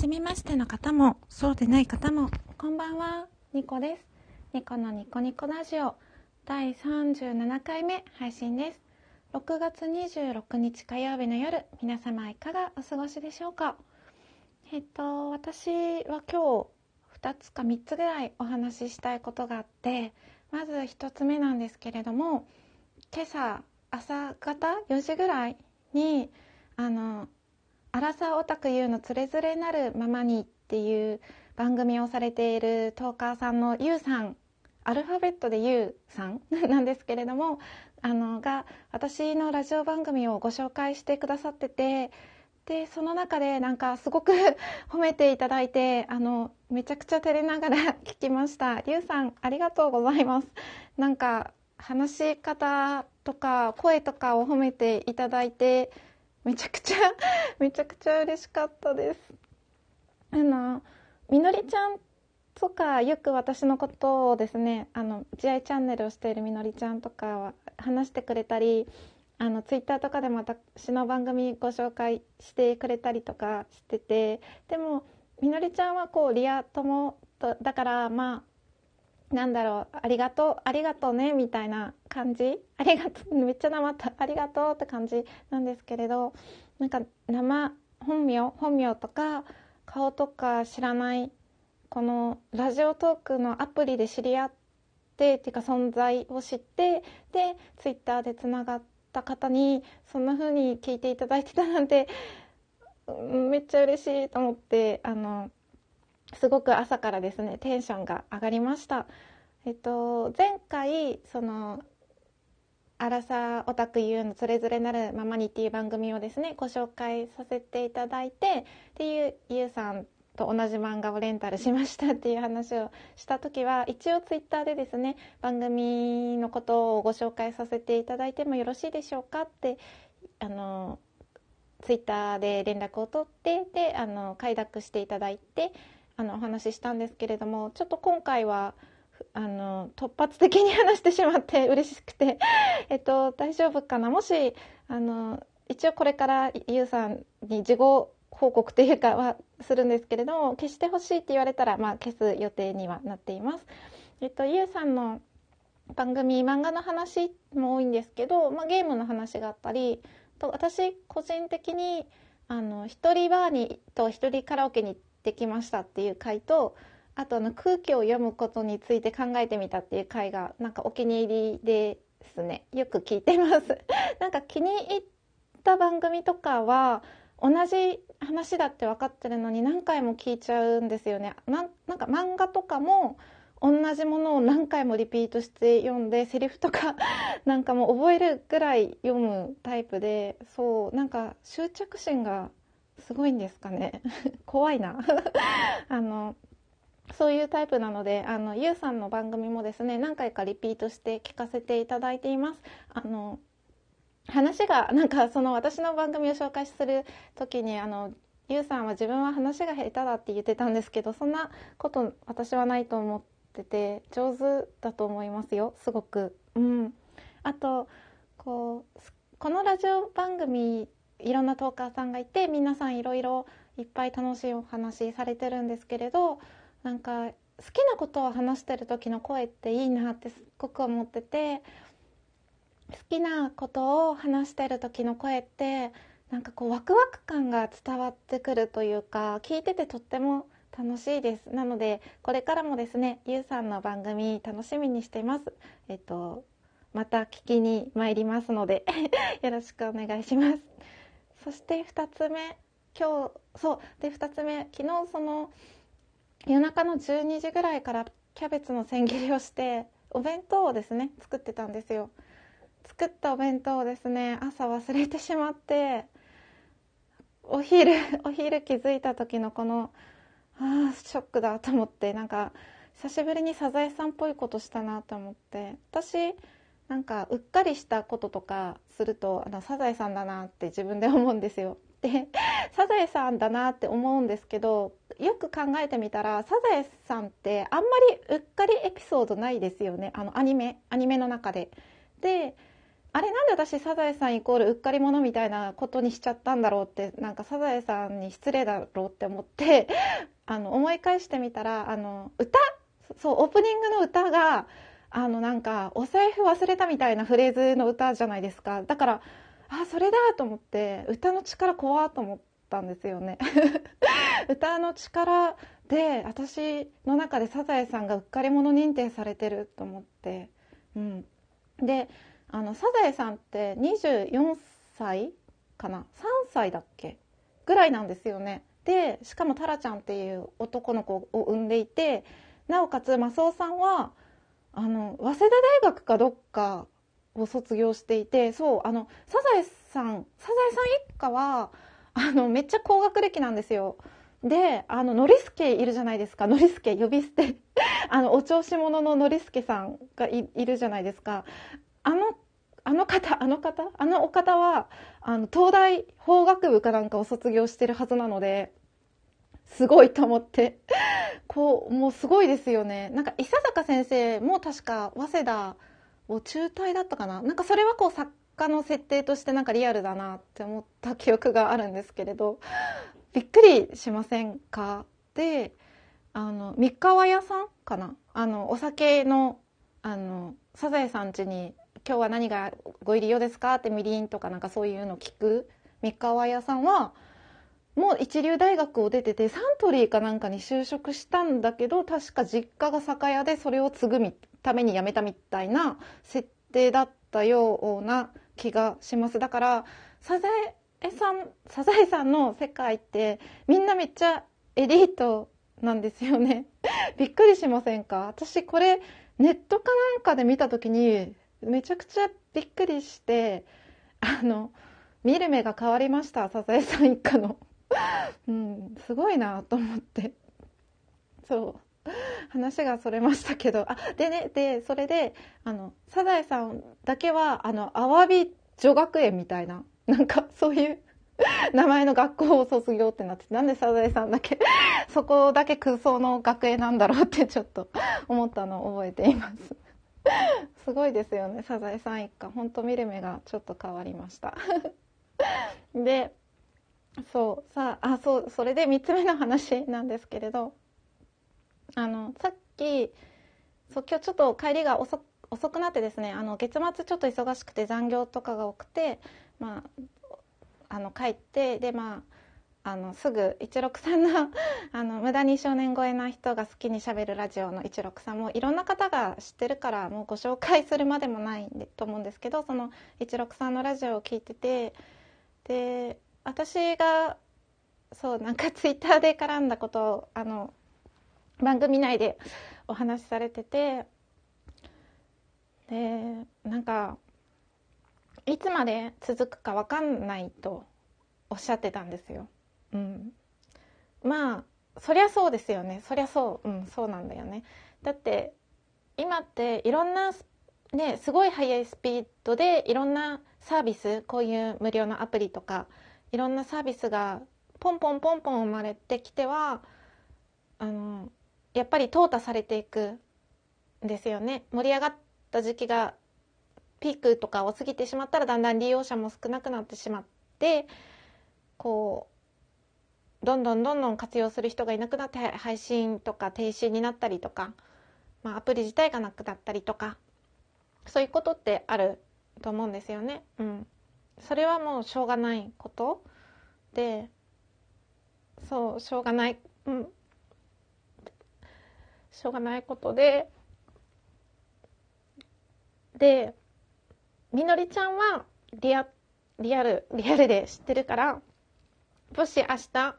初めましての方も、そうでない方も、こんばんは、ニコです。ニコのニコニコラジオ、第37回目配信です。6月26日火曜日の夜、皆様いかがお過ごしでしょうか？えっと、私は今日、2つか3つぐらいお話ししたいことがあって、まず1つ目なんですけれども、今朝、朝方4時ぐらいに、あの、アラサーオタク U のつれづれなるままにっていう番組をされているトーカーさんの U さん。アルファベットで U さん なんですけれどもあのが私のラジオ番組をご紹介してくださっててでその中でなんかすごく 褒めていただいてあのめちゃくちゃ照れながら聞きました。U さんありがとうございます。なんか話し方とか声とかを褒めていただいてめちゃくちゃめちゃくちゃ嬉しかったです。あのみのりちゃんとかよく私のことをですねあの GI チャンネルをしているみのりちゃんとかは話してくれたりあのツイッターとかでも私の番組ご紹介してくれたりとかしててでもみのりちゃんはこうリア友とだからまあなんだろう、ありがとう、ありがとうね、みたいな感じ？ありがとう、めっちゃなまった、ありがとうって感じなんですけれど、なんか生、本名、本名とか、顔とか知らない、このラジオトークのアプリで知り合って、っていうか存在を知って、で、ツイッターでつながった方に、そんな風に聞いていただいてたなんて、めっちゃ嬉しいと思って、あの、すごく朝からですねテンションが上がりました。えっと、前回そのアラサーオタク U のそれぞれなるままにっていう番組をですねご紹介させていただいてっていう U さんと同じ漫画をレンタルしましたっていう話をした時は一応ツイッターでですね番組のことをご紹介させていただいてもよろしいでしょうかってあのツイッターで連絡を取ってであの快諾していただいてあのお話ししたんですけれどもちょっと今回はあの突発的に話してしまって嬉しくて えっと大丈夫かな？もしあの一応これからゆうさんに事後報告というかはするんですけれども消してほしいって言われたら、まあ、消す予定にはなっています。えっと、ゆうさんの番組漫画の話も多いんですけど、まあ、ゲームの話があったりと私個人的にあの一人バーにと一人カラオケにできましたっていう回とあとあの空気を読むことについて考えてみたっていう回がなんかお気に入りですね。よく聞いてます。なんか気に入った番組とかは同じ話だって分かってるのに何回も聞いちゃうんですよね。なんか漫画とかも同じものを何回もリピートして読んでセリフとか なんかもう覚えるぐらい読むタイプでそうなんか執着心がすごいんですかね。怖いな。あのそういうタイプなのであのゆうさんの番組もですね何回かリピートして聞かせていただいています。あの話がなんかその私の番組を紹介する時にあのゆうさんは自分は話が下手だって言ってたんですけどそんなこと私はないと思ってて上手だと思いますよ。すごく。うん。あとこうこのラジオ番組いろんなトーカーさんがいて皆さんいろいろいっぱい楽しいお話されてるんですけれどなんか好きなことを話してる時の声っていいなってすっごく思ってて好きなことを話してる時の声ってなんかこうワクワク感が伝わってくるというか聞いててとっても楽しいです。なのでこれからもですねゆうさんの番組楽しみにしています。えっとまた聞きに参りますので よろしくお願いします。そして2つ目今日そうで2つ目昨日その夜中の12時ぐらいからキャベツの千切りをしてお弁当をですね作ってたんですよ。作ったお弁当をですね朝忘れてしまってお昼 お昼気づいた時のこのああショックだと思ってなんか久しぶりにサザエさんっぽいことしたなと思って。私なんかうっかりしたこととかするとあのサザエさんだなって自分で思うんですよ。でサザエさんだなって思うんですけどよく考えてみたらサザエさんってあんまりうっかりエピソードないですよねあのアニメアニメの中で。であれなんで私サザエさんイコールうっかり者みたいなことにしちゃったんだろうってなんかサザエさんに失礼だろうって思ってあの思い返してみたらあの歌そうオープニングの歌があのなんかお財布忘れたみたいなフレーズの歌じゃないですか。だからあそれだと思って歌の力怖と思ったんですよね。歌の力で私の中でサザエさんがうっかり者認定されてると思って、うん、であのサザエさんって24歳かな？3歳だっけ？ぐらいなんですよね。でしかもタラちゃんっていう男の子を産んでいてなおかつマスオさんはあの早稲田大学かどっかを卒業していてそうあのサザエさんサザエさん一家はあのめっちゃ高学歴なんですよ。であのノリスケいるじゃないですか。ノリスケ呼び捨て。あのお調子者のノリスケさんがいるじゃないですか。あのあの方あの方？あのお方はあの東大法学部かなんかを卒業してるはずなのですごいと思って。こうもうすごいですよね。なんか伊佐坂先生も確か早稲田を中退だったかな。なんかそれはこう作家の設定としてなんかリアルだなって思った記憶があるんですけれど。びっくりしませんか？であの三河屋さんかな？あのお酒のあのサザエさん家に今日は何がご入り用ですか？ってみりんとかなんかそういうの聞く三河屋さんはもう一流大学を出ててサントリーかなんかに就職したんだけど確か実家が酒屋でそれを継ぐために辞めたみたいな設定だったような気がします。だからサザエさんサザエさんの世界ってみんなめっちゃエリートなんですよね。びっくりしませんか？私これネットかなんかで見た時にめちゃくちゃびっくりしてあの見る目が変わりましたサザエさん一家の、うん、すごいなと思って。そう。話がそれましたけど。あでねでそれであのサザエさんだけはあのアワビ女学園みたいななんかそういう名前の学校を卒業ってなってなんでサザエさんだけそこだけ空想の学園なんだろうってちょっと思ったのを覚えています。すごいですよねサザエさん一家。ほんと見る目がちょっと変わりました。でそうさあそうそれで3つ目の話なんですけれどあのさっきそう今日ちょっと帰りが遅遅くなってですねあの月末ちょっと忙しくて残業とかが多くてまああの帰ってでまああのすぐ一六さんの あの無駄に少年超えな人が好きにしゃべるラジオの一六さんもいろんな方が知ってるからもうご紹介するまでもないと思うんですけどその一六さんのラジオを聞いててで私がそうなんかツイッターで絡んだことをあの番組内でお話しされててでなんかいつまで続くか分かんないとおっしゃってたんですよ。うん、まあそりゃそうですよね。そりゃそう。うんそうなんだよね。だって今っていろんなねすごい速いスピードでいろんなサービスこういう無料のアプリとかいろんなサービスがポンポンポンポン生まれてきてはあのやっぱり淘汰されていくんですよね盛り上がった時期がピークとかを過ぎてしまったらだんだん利用者も少なくなってしまってこうどんどんどんどん活用する人がいなくなって配信とか停止になったりとか、まあ、アプリ自体がなくなったりとかそういうことってあると思うんですよね。うん、それはもうしょうがないこと。でそうしょうがない、うん、しょうがないことで。でみのりちゃんはリアリアルリアルで知ってるからもし明日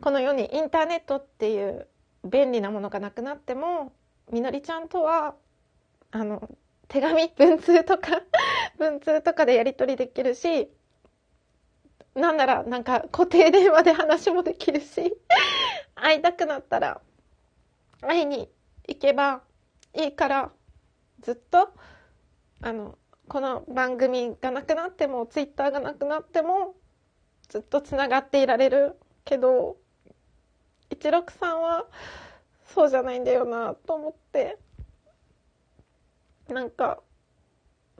この世にインターネットっていう便利なものがなくなってもみのりちゃんとはあの手紙文通とか文通とかでやり取りできるしなんならなんか固定電話で話もできるし会いたくなったら会いに行けばいいからずっとあのこの番組がなくなってもツイッターがなくなってもずっとつながっていられるけど一六さんはそうじゃないんだよなと思ってなんか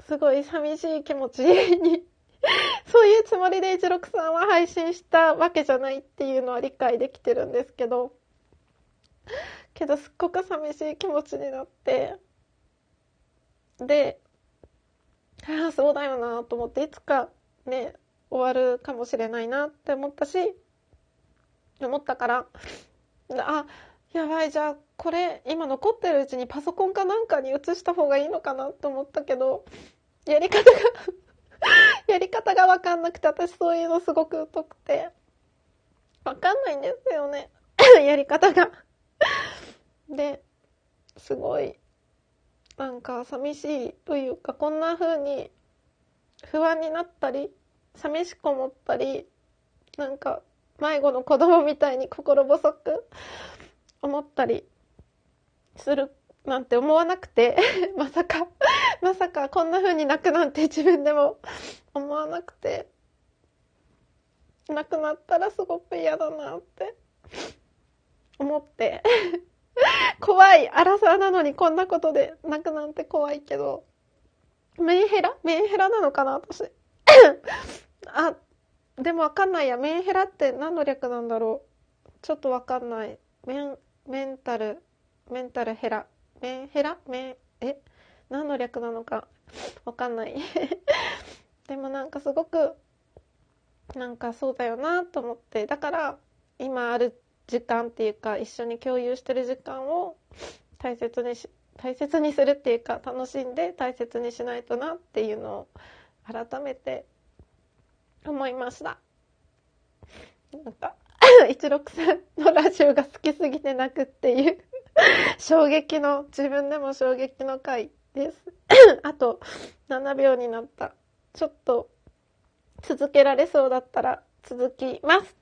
すごい寂しい気持ちに そういうつもりで16さんは配信したわけじゃないっていうのは理解できてるんですけど、けどすっごく寂しい気持ちになって、で、ああ、そうだよなと思って、いつかね、終わるかもしれないなって思ったし、思ったから、あ、やばい、じゃあ、これ、今残ってるうちにパソコンかなんかに移した方がいいのかなと思ったけど、やり方が やり方がわかんなくて、私そういうのすごく疎くて、わかんないんですよね。やり方が で、すごい、なんか寂しいというか、こんな風に不安になったり、寂しく思ったり、なんか迷子の子供みたいに心細く思ったりするなんて思わなくて まさか まさかこんな風に泣くなんて自分でも思わなくて、亡くなったらすごく嫌だなって思って 怖い。荒さなのにこんなことで泣くなんて怖いけど、メンヘラ？メンヘラなのかな私？あ、でもわかんないや。メンヘラって何の略なんだろう？ちょっとわかんない。メン、メンタル、メンタルヘラ。メンヘラ？メン、え？何の略なのか？わかんない。でもなんかすごくなんかそうだよなと思って。だから今ある時間っていうか一緒に共有してる時間を大切にし大切にするっていうか楽しんで大切にしないとなっていうのを改めて思いました。なんか163のラジオが好きすぎて泣くっていう 衝撃の自分でも衝撃の回です。あと7秒になった。ちょっと続けられそうだったら続きます。